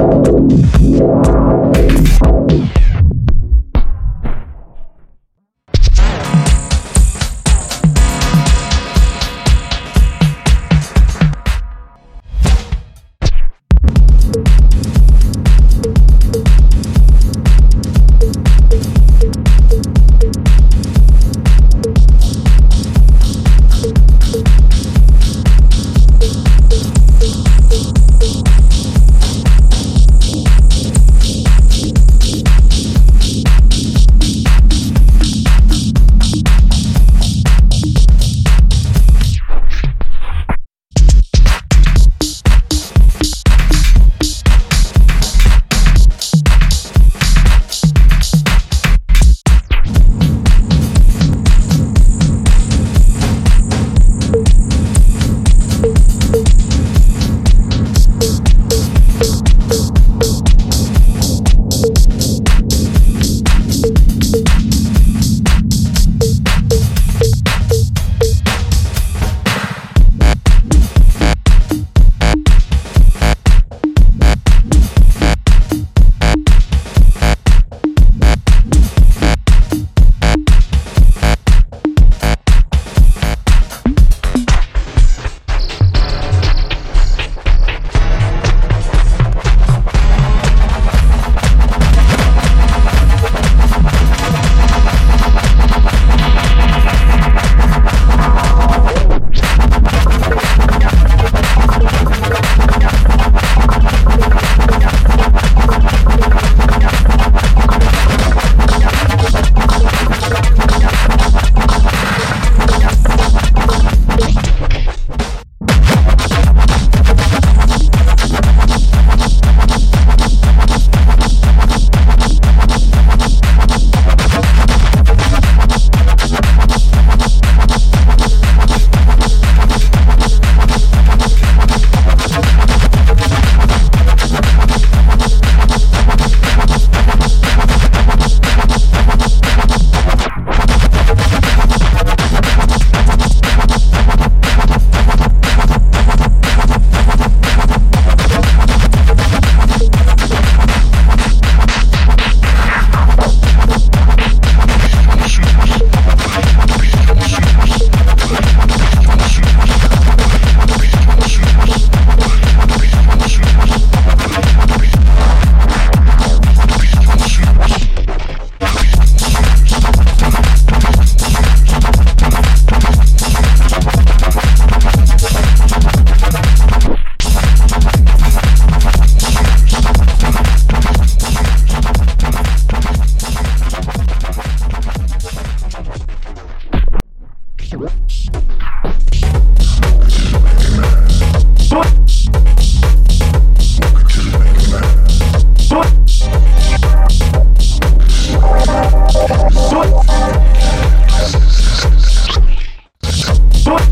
Thank you. Wow.